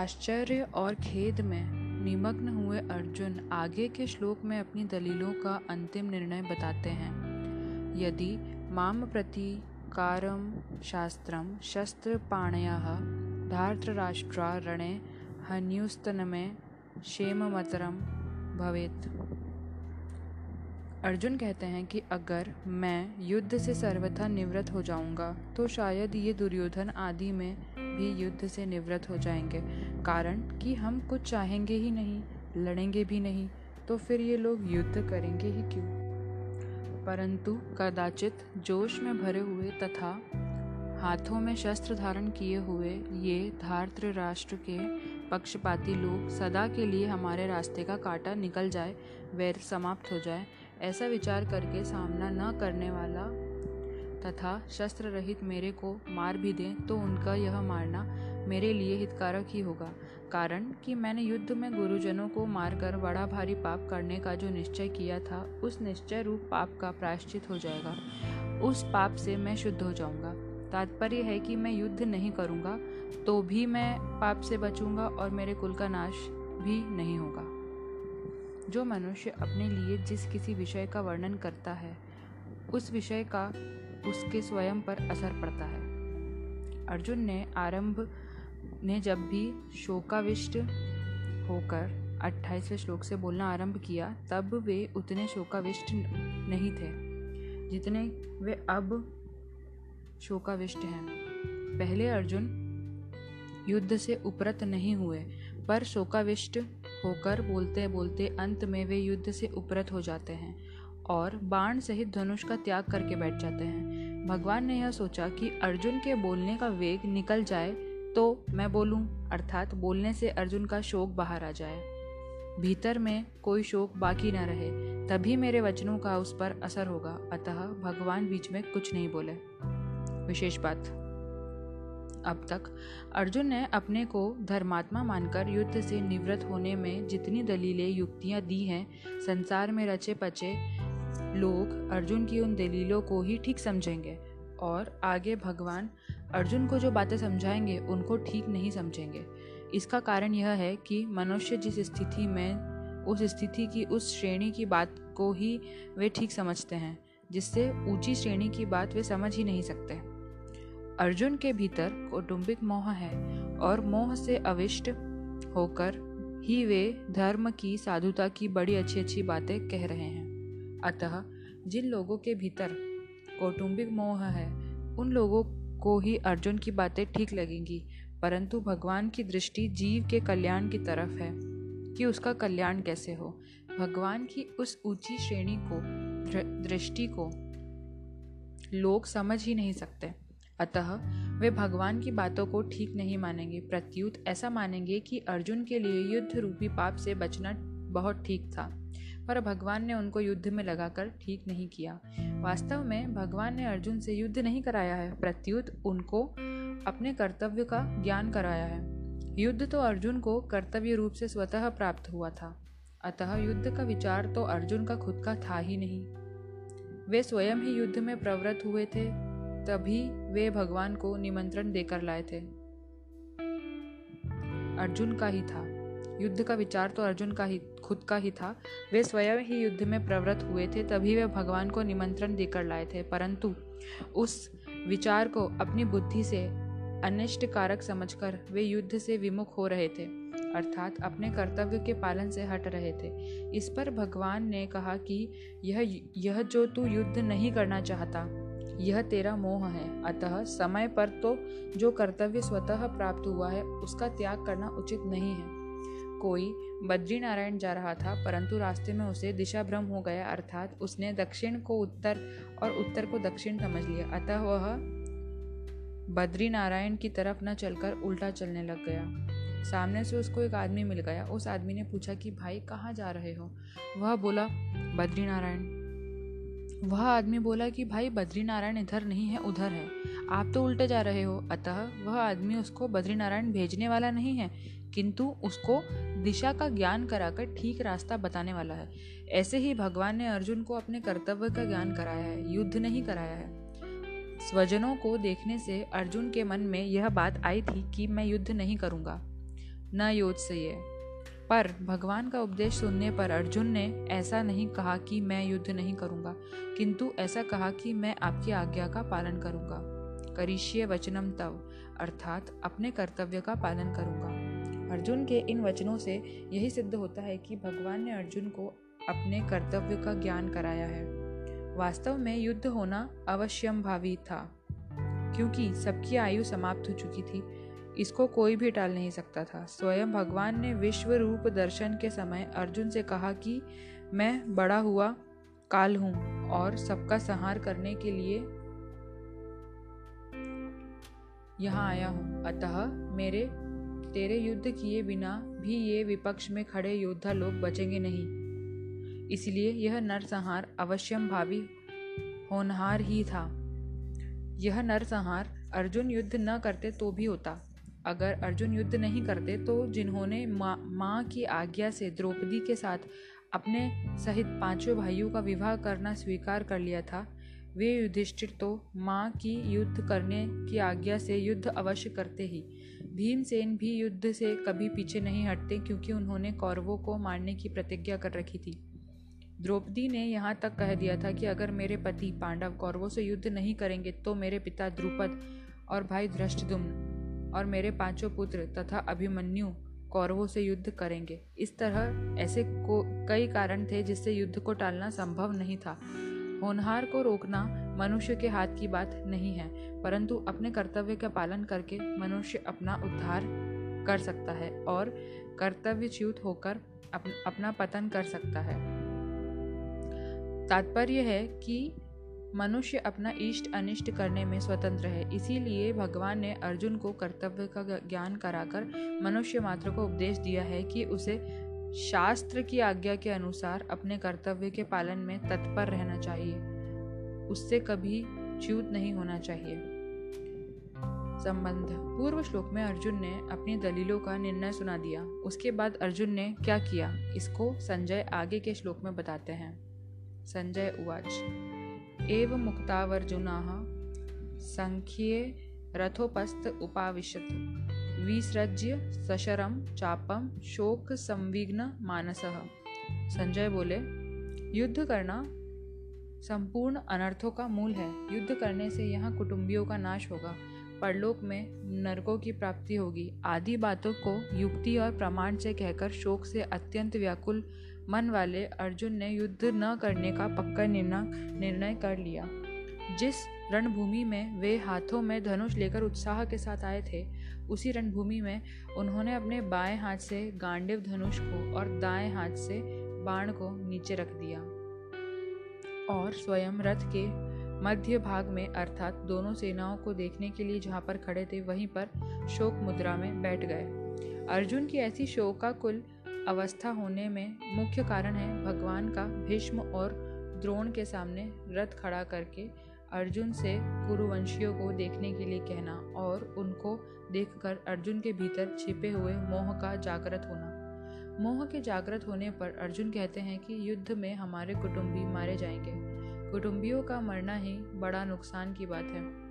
आश्चर्य और खेद में निमग्न हुए अर्जुन आगे के श्लोक में अपनी दलीलों का अंतिम निर्णय बताते हैं। यदि माम प्रतिकारम शास्त्रम शस्त्र पाणया धार्तराष्ट्रा रणे हन्युस्तनमे क्षेममतरम भवेत। अर्जुन कहते हैं कि अगर मैं युद्ध से सर्वथा निवृत्त हो जाऊँगा तो शायद ये दुर्योधन आदि में भी युद्ध से निवृत्त हो जाएँगे। कारण कि हम कुछ चाहेंगे ही नहीं, लड़ेंगे भी नहीं तो फिर ये लोग युद्ध करेंगे ही क्यों? परंतु कदाचित जोश में भरे हुए तथा हाथों में शस्त्र धारण किए हुए ये धार्त्र राष्ट्र के पक्षपाती लोग सदा के लिए हमारे रास्ते का कांटा निकल जाए, वैर समाप्त हो जाए, ऐसा विचार करके सामना न करने वाला तथा शस्त्र रहित मेरे को मार भी दें तो उनका यह मारना मेरे लिए हितकारक ही होगा। कारण कि मैंने युद्ध में गुरुजनों को मारकर बड़ा भारी पाप करने का जो निश्चय किया था, उस निश्चय रूप पाप का प्रायश्चित हो जाएगा। उस पाप से मैं शुद्ध हो जाऊँगा। तात्पर्य है कि मैं युद्ध नहीं करूँगा तो भी मैं पाप से बचूँगा और मेरे कुल का नाश भी नहीं होगा। जो मनुष्य अपने लिए जिस किसी विषय का वर्णन करता है, उस विषय का उसके स्वयं पर असर पड़ता है। अर्जुन ने आरंभ ने जब भी शोकाविष्ट होकर अट्ठाईसवें श्लोक से बोलना आरंभ किया, तब वे उतने शोकाविष्ट नहीं थे, जितने वे अब शोकाविष्ट हैं। पहले अर्जुन युद्ध से उपरत नहीं हुए, पर शोकाविष्ट होकर बोलते बोलते अंत में वे युद्ध से उपरत हो जाते हैं और बाण सहित धनुष का त्याग करके बैठ जाते हैं। भगवान ने यह सोचा कि अर्जुन के बोलने का वेग निकल जाए तो मैं बोलूँ, अर्थात बोलने से अर्जुन का शोक बाहर आ जाए। भीतर में कोई शोक बाकी न रहे, तभी मेरे वचनों का उस पर असर होगा। अतः भगवान बीच में कुछ नहीं बोले। विशेष बात। अब तक अर्जुन ने अपने को धर्मात्मा मानकर युद्ध से निवृत्त होने में जितनी दलीलें, युक्तियाँ दी हैं, संसार में रचे पचे लोग अर्जुन की उन दलीलों को ही ठीक समझेंगे और आगे भगवान अर्जुन को जो बातें समझाएँगे, उनको ठीक नहीं समझेंगे। इसका कारण यह है कि मनुष्य जिस स्थिति में, उस स्थिति की, उस श्रेणी की बात को ही वे ठीक समझते हैं, जिससे ऊँची श्रेणी की बात वे समझ ही नहीं सकते। अर्जुन के भीतर कौटुंबिक मोह है और मोह से अविष्ट होकर ही वे धर्म की, साधुता की बड़ी अच्छी अच्छी बातें कह रहे हैं। अतः जिन लोगों के भीतर कौटुंबिक मोह है, उन लोगों को ही अर्जुन की बातें ठीक लगेंगी, परंतु भगवान की दृष्टि जीव के कल्याण की तरफ़ है। कि उसका कल्याण कैसे हो? भगवान की उस ऊँची श्रेणी को दृष्टि को लोग समझ ही नहीं सकते। अतः वे भगवान की बातों को ठीक नहीं मानेंगे। प्रत्युत ऐसा मानेंगे कि अर्जुन के लिए युद्ध रूपी पाप से बचना बहुत ठीक था। पर भगवान ने उनको युद्ध में लगाकर ठीक नहीं किया। वास्तव में भगवान ने अर्जुन से युद्ध नहीं कराया है, प्रत्युत उनको अपने कर्तव्य का ज्ञान कराया है। युद्ध तो अर्जुन को कर्तव्य रूप से स्वतः प्राप्त हुआ था। अतः युद्ध का विचार तो अर्जुन का खुद का था ही नहीं। वे स्वयं ही युद्ध में प्रवृत्त हुए थे, तभी वे भगवान को निमंत्रण देकर लाए थे। अर्जुन का ही था। युद्ध का विचार तो अर्जुन का ही, खुद का ही था। वे स्वयं ही युद्ध में प्रवृत्त हुए थे, तभी वे भगवान को निमंत्रण देकर लाए थे। परंतु उस विचार को अपनी बुद्धि से अनिष्ट कारक समझकर वे युद्ध से विमुख हो रहे थे, अर्थात अपने कर्तव्य के पालन से हट रहे थे। इस पर भगवान ने कहा कि यह यह जो तू युद्ध नहीं करना चाहता, यह तेरा मोह है। अतः समय पर तो जो कर्तव्य स्वतः प्राप्त हुआ है, उसका त्याग करना उचित नहीं है। कोई बद्री नारायण जा रहा था, परंतु रास्ते में उसे दिशा भ्रम हो गया, अर्थात उसने दक्षिण को उत्तर और उत्तर को दक्षिण समझ लिया। अतः वह बद्री नारायण की तरफ़ न चलकर उल्टा चलने लग गया। सामने से उसको एक आदमी मिल गया। उस आदमी ने पूछा कि, भाई, कहाँ जा रहे हो? वह बोला बद्री नारायण वह आदमी बोला कि, भाई, बद्रीनारायण इधर नहीं है, उधर है। आप तो उल्टे जा रहे हो। अतः वह आदमी उसको बद्रीनारायण भेजने वाला नहीं है, किंतु उसको दिशा का ज्ञान कराकर ठीक रास्ता बताने वाला है। ऐसे ही भगवान ने अर्जुन को अपने कर्तव्य का ज्ञान कराया है, युद्ध नहीं कराया है। स्वजनों को देखने से अर्जुन के मन में यह बात आई थी कि मैं युद्ध नहीं करूँगा। न योत्सये। पर भगवान का उपदेश सुनने पर अर्जुन ने ऐसा नहीं कहा कि मैं युद्ध नहीं करूँगा, किंतु ऐसा कहा कि मैं आपकी आज्ञा का पालन करूँगा। करिष्य वचनम तव, अर्थात अपने कर्तव्य का पालन करूँगा। अर्जुन के इन वचनों से यही सिद्ध होता है कि भगवान ने अर्जुन को अपने कर्तव्य का ज्ञान कराया है। वास्तव में युद्ध होना अवश्यम भावी था, क्योंकि सबकी आयु समाप्त हो चुकी थी। इसको कोई भी टाल नहीं सकता था। स्वयं भगवान ने विश्व रूप दर्शन के समय अर्जुन से कहा कि, मैं बड़ा हुआ, काल हूँ और सबका संहार करने के लिए यहाँ आया हूँ। अतः मेरे, तेरे युद्ध किए बिना भी ये विपक्ष में खड़े योद्धा लोग बचेंगे नहीं। इसलिए यह नरसंहार अवश्यम भावी होनहार ही था। यह नरसंहार अर्जुन युद्ध न करते तो भी होता। अगर अर्जुन युद्ध नहीं करते तो जिन्होंने माँ, मा की आज्ञा से द्रौपदी के साथ अपने सहित पाँचों भाइयों का विवाह करना स्वीकार कर लिया था वे युधिष्ठिर तो माँ की युद्ध करने की आज्ञा से युद्ध अवश्य करते ही। भीमसेन भी युद्ध से कभी पीछे नहीं हटते क्योंकि उन्होंने कौरवों को मारने की प्रतिज्ञा कर रखी थी। द्रौपदी ने यहाँ तक कह दिया था कि अगर मेरे पति पांडव कौरवों से युद्ध नहीं करेंगे तो मेरे पिता द्रुपद और भाई धृष्टदुम्न और मेरे पाँचों पुत्र तथा अभिमन्यु कौरवों से युद्ध करेंगे। इस तरह ऐसे को कई कारण थे जिससे युद्ध को टालना संभव नहीं था। होनहार को रोकना मनुष्य के हाथ की बात नहीं है परंतु अपने कर्तव्य का पालन करके मनुष्य अपना उद्धार कर सकता है और कर्तव्यच्युत होकर अप, अपना पतन कर सकता है। तात्पर्य है कि मनुष्य अपना इष्ट अनिष्ट करने में स्वतंत्र है इसीलिए भगवान ने अर्जुन को कर्तव्य का ज्ञान कराकर मनुष्य मात्र को उपदेश दिया है कि उसे शास्त्र की आज्ञा के अनुसार अपने कर्तव्य के पालन में तत्पर रहना चाहिए। उससे कभी च्यूत नहीं होना चाहिए। संबंध। पूर्व श्लोक में अर्जुन ने अपनी दलीलों का निर्णय सुना दिया। उसके बाद अर्जुन ने क्या किया? इसको संजय आगे के श्लोक में बताते हैं। संजय उवाच। एव मुक्तावर्जुना संख्ये रथोपस्थ उपाविशत। विसृज्य सशरम चापम शोक संविघ्न मानस। संजय बोले, युद्ध करना संपूर्ण अनर्थों का मूल है। युद्ध करने से यहाँ कुटुंबियों का नाश होगा। परलोक में नरकों की प्राप्ति होगी। आदि बातों को युक्ति और प्रमाण से कहकर शोक से अत्यंत व्याकुल मन वाले अर्जुन ने युद्ध न करने का पक्का निर्णय कर लिया। जिस रणभूमि में वे हाथों में धनुष लेकर उत्साह के साथ आए थे। उसी रणभूमि में उन्होंने अपने बाएँ हाथ से गांडिव धनुष को और दाएँ हाथ से बाण को नीचे रख दिया। और स्वयं रथ के मध्य भाग में, अर्थात दोनों सेनाओं को देखने के लिए जहाँ पर खड़े थे, वहीं पर शोक मुद्रा में बैठ गए। अर्जुन की ऐसी शोकाकुल अवस्था होने में मुख्य कारण है भगवान का भीष्म और द्रोण के सामने रथ खड़ा करके अर्जुन से कुरुवंशियों को देखने के लिए कहना और उनको देखकर अर्जुन के भीतर छिपे हुए मोह का जागृत होना। मोह के जागृत होने पर अर्जुन कहते हैं कि युद्ध में हमारे कुटुंबी मारे जाएँगे। कुटुंबियों का मरना ही बड़ा नुकसान की बात है।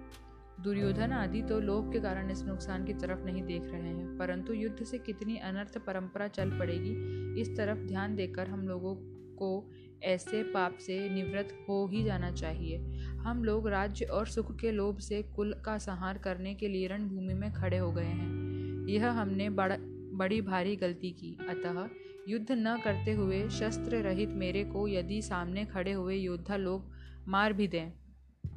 दुर्योधन आदि तो लोभ के कारण इस नुकसान की तरफ़ नहीं देख रहे हैं, परंतु युद्ध से कितनी अनर्थ परंपरा चल पड़ेगी, इस तरफ़ ध्यान देकर हम लोगों को ऐसे पाप से निवृत्त हो ही जाना चाहिए। हम लोग राज्य और सुख के लोभ से कुल का संहार करने के लिए रणभूमि में खड़े हो गए हैं। यह हमने बड़ा, बड़ी भारी गलती की। अतः युद्ध न करते हुए शस्त्र रहित मेरे को यदि सामने खड़े हुए योद्धा लोग मार भी दें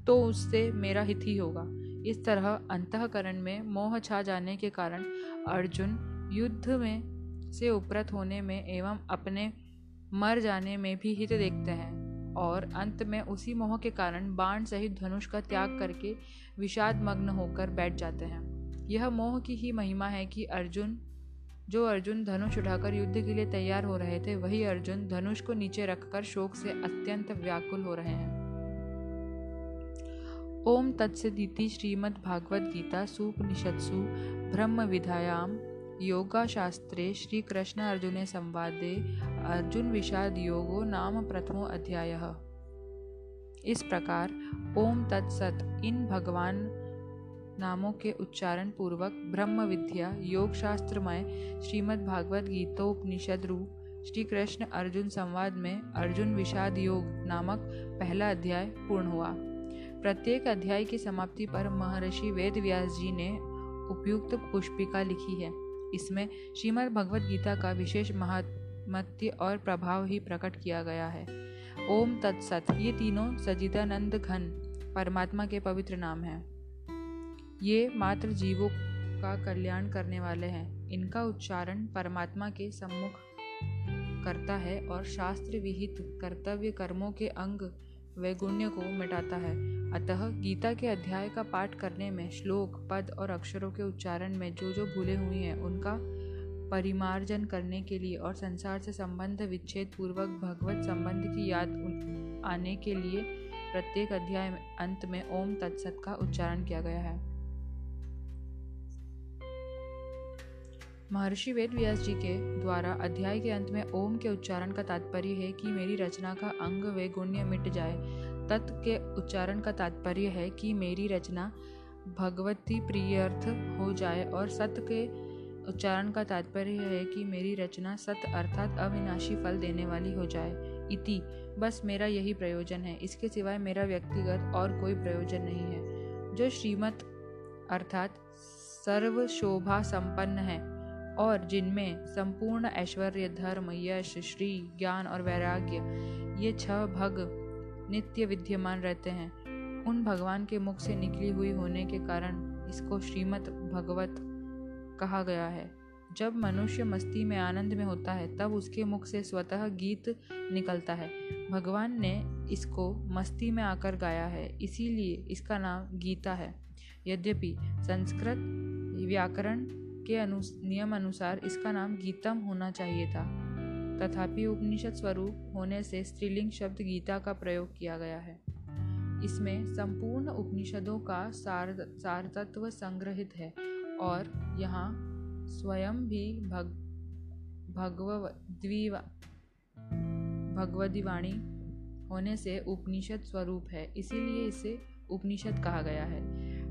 तो उससे मेरा हित ही होगा। इस तरह अंतकरण में मोह छा जाने के कारण अर्जुन युद्ध में से उपरत होने में एवं अपने मर जाने में भी हित देखते हैं और अंत में उसी मोह के कारण बाण सहित धनुष का त्याग करके विषाद मग्न होकर बैठ जाते हैं। यह मोह की ही महिमा है कि अर्जुन, जो अर्जुन धनुष उठाकर युद्ध के लिए तैयार हो रहे थे, वही अर्जुन धनुष को नीचे रखकर शोक से अत्यंत व्याकुल हो रहे हैं। ओम तत्सदिति श्रीमद् भागवत गीता सूपनिषत्सु ब्रह्म विधायाम योगाशास्त्रे अर्जुन संवादे। अर्जुन विषाद योगो नाम प्रथमो अध्याय। इस प्रकार, ओम तत्सत इन भगवान नामों के उच्चारण पूर्वक ब्रह्म विद्या योग शास्त्रमय श्रीमद् भागवत गीतोपनिषद रूप श्री कृष्ण अर्जुन संवाद में अर्जुन विषाद योग नामक पहला अध्याय पूर्ण हुआ। प्रत्येक अध्याय की समाप्ति पर महर्षि वेद व्यास जी ने उपयुक्त पुष्पिका लिखी है। इसमें श्रीमद् भगवद गीता का विशेष महत्व और प्रभाव ही प्रकट किया गया है। ओम तत्सत। ये तीनों सजिदानंद घन परमात्मा के पवित्र नाम हैं। ये मात्र जीवों का कल्याण करने वाले हैं। इनका उच्चारण परमात्मा के सम्मुख करता है और शास्त्र विहित कर्तव्य कर्मों के अंग वैगुण्य को मिटाता है। अतः गीता के अध्याय का पाठ करने में श्लोक, पद और अक्षरों के उच्चारण में जो जो भूले हुए हैं, उनका परिमार्जन करने के लिए और संसार से संबंध विच्छेद पूर्वक भगवत संबंध की याद आने के लिए प्रत्येक अध्याय अंत में ओम तत्सत का उच्चारण किया गया है। महर्षि वेद व्यास जी के द्वारा अध्याय के अंत में ओम के उच्चारण का तात्पर्य है कि मेरी रचना का अंग व गुण्य मिट जाए। तत् के उच्चारण का तात्पर्य है कि मेरी रचना भगवती प्रियर्थ हो जाए और सत्य के उच्चारण का तात्पर्य है कि मेरी रचना सत्य अर्थात अविनाशी फल देने वाली हो जाए, इति। बस मेरा यही प्रयोजन है। इसके सिवाय मेरा व्यक्तिगत और कोई प्रयोजन नहीं है। जो श्रीमत अर्थात सर्व शोभा संपन्न है और जिनमें संपूर्ण ऐश्वर्य, धर्म, यश, श्री, ज्ञान और वैराग्य, ये छह भग नित्य विद्यमान रहते हैं, उन भगवान के मुख से निकली हुई होने के कारण इसको श्रीमद भगवत कहा गया है। जब मनुष्य मस्ती में आनंद में होता है, तब उसके मुख से स्वतः गीत निकलता है। भगवान ने इसको मस्ती में आकर गाया है, इसीलिए इसका नाम गीता है। यद्यपि संस्कृत व्याकरण के अनु नियम अनुसार इसका नाम गीतम होना चाहिए था, तथापि उपनिषद स्वरूप होने से स्त्रीलिंग शब्द गीता का प्रयोग किया गया है। इसमें संपूर्ण उपनिषदों का सार, सारतत्व संग्रहित है और यहाँ स्वयं भी भग भगवद्वीवा भगवदीवाणी होने से उपनिषद स्वरूप है। इसीलिए इसे उपनिषद कहा गया है।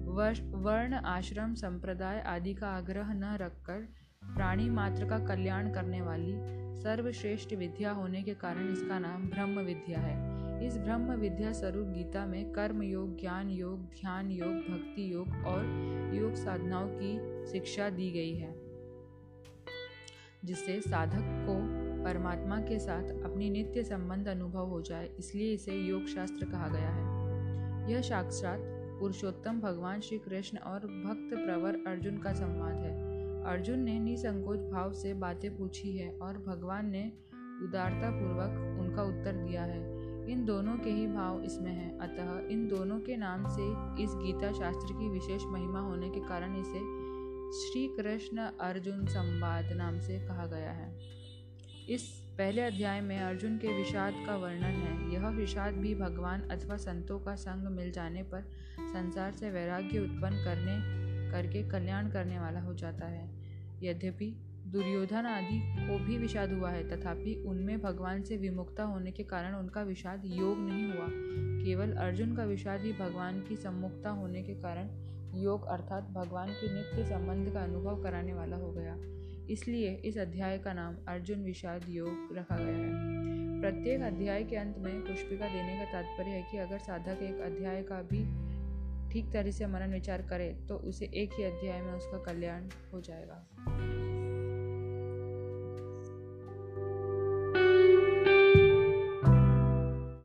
वर्ण, आश्रम, संप्रदाय आदि का आग्रह न रखकर प्राणी मात्र का कल्याण करने वाली सर्वश्रेष्ठ विद्या होने के कारण इसका नाम ब्रह्म विद्या है। इस ब्रह्म विद्या स्वरूप गीता में कर्म योग, ज्ञान योग, ध्यान योग, भक्ति योग और योग साधनाओं की शिक्षा दी गई है, जिससे साधक को परमात्मा के साथ अपनी नित्य संबंध अनुभव हो जाए, इसलिए इसे योग शास्त्र कहा गया है। यह साक्षात पुरुषोत्तम भगवान श्री कृष्ण और भक्त प्रवर अर्जुन का संवाद है। अर्जुन ने निसंकोच भाव से बातें पूछी है और भगवान ने उदारता पूर्वक उनका उत्तर दिया है। इन दोनों के ही भाव इसमें हैं। अतः इन दोनों के नाम से इस गीता शास्त्र की विशेष महिमा होने के कारण इसे श्री कृष्ण अर्जुन संवाद नाम से कहा गया है। इस पहले अध्याय में अर्जुन के विषाद का वर्णन है। यह विषाद भी भगवान अथवा संतों का संग मिल जाने पर संसार से वैराग्य उत्पन्न करने, करके कल्याण करने वाला हो जाता है। यद्यपि दुर्योधन आदि को भी विषाद हुआ है। तथापि उनमें भगवान से विमुक्ता होने के कारण उनका विषाद योग नहीं हुआ। केवल अर्जुन का विषाद ही भगवान की सम्मुखता होने के कारण योग अर्थात भगवान के नित्य संबंध का अनुभव कराने वाला हो गया। इसलिए इस अध्याय का नाम अर्जुन विषाद योग रखा गया है। प्रत्येक अध्याय के अंत में पुष्पिका देने का तात्पर्य है कि अगर साधक एक अध्याय का भी ठीक तरह से मनन विचार करे तो उसे एक ही अध्याय में उसका कल्याण हो जाएगा।